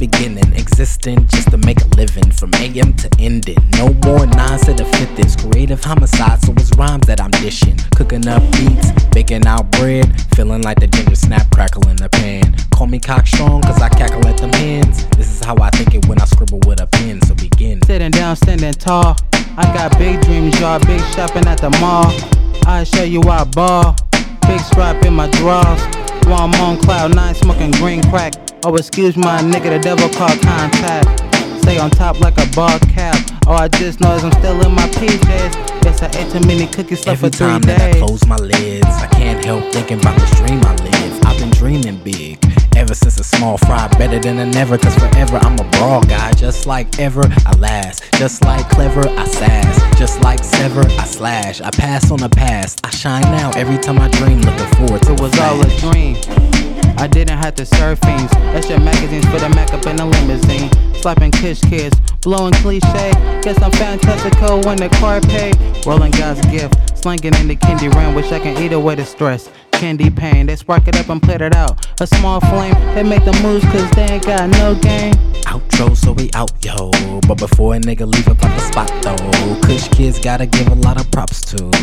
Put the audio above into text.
beginning, existing just to make a living from AM to ending. No more nonsense to fit this creative homicide, so it's rhymes that I'm dishing. Cooking up beats, baking out bread, feeling like the ginger snap crackle in the pan. Call me cockstrong, cause I cackle at them hands. This is how I think it when I scribble with a pen, so begin. Sitting down, standing tall. I got big dreams, y'all. Big shopping at the mall. I show you why I ball. Big strap in my drawers. While I'm on cloud nine, smoking green crack. Oh, excuse my nigga, the devil called contact. Stay on top like a ball cap. All I just know is I'm still in my PJs. Guess I ate too many cookies Every for three time that I close my lids, I can't help thinking about this dream I live. I've been dreaming big. Ever since a small fry, better than a never. Cause forever I'm a broad guy. Just like ever, I last. Just like clever, I sass. Just like sever, I slash. I pass on the past. I shine now every time I dream. Looking forward to It was all a dream. I didn't have to serve fiends. Extra magazines for the Mac up in the limousine. Slapping Kush Kidds, blowing cliche. Guess I'm fantastical when the car paid. Rolling God's gift, slanging in the candy rain. Wish I can eat away the stress. Candy pain, they spark it up and put it out. A small flame, they make the moves cause they ain't got no game. Outro, so we out, yo. But before a nigga leave up out the spot, though, Kush Kidds gotta give a lot of props to.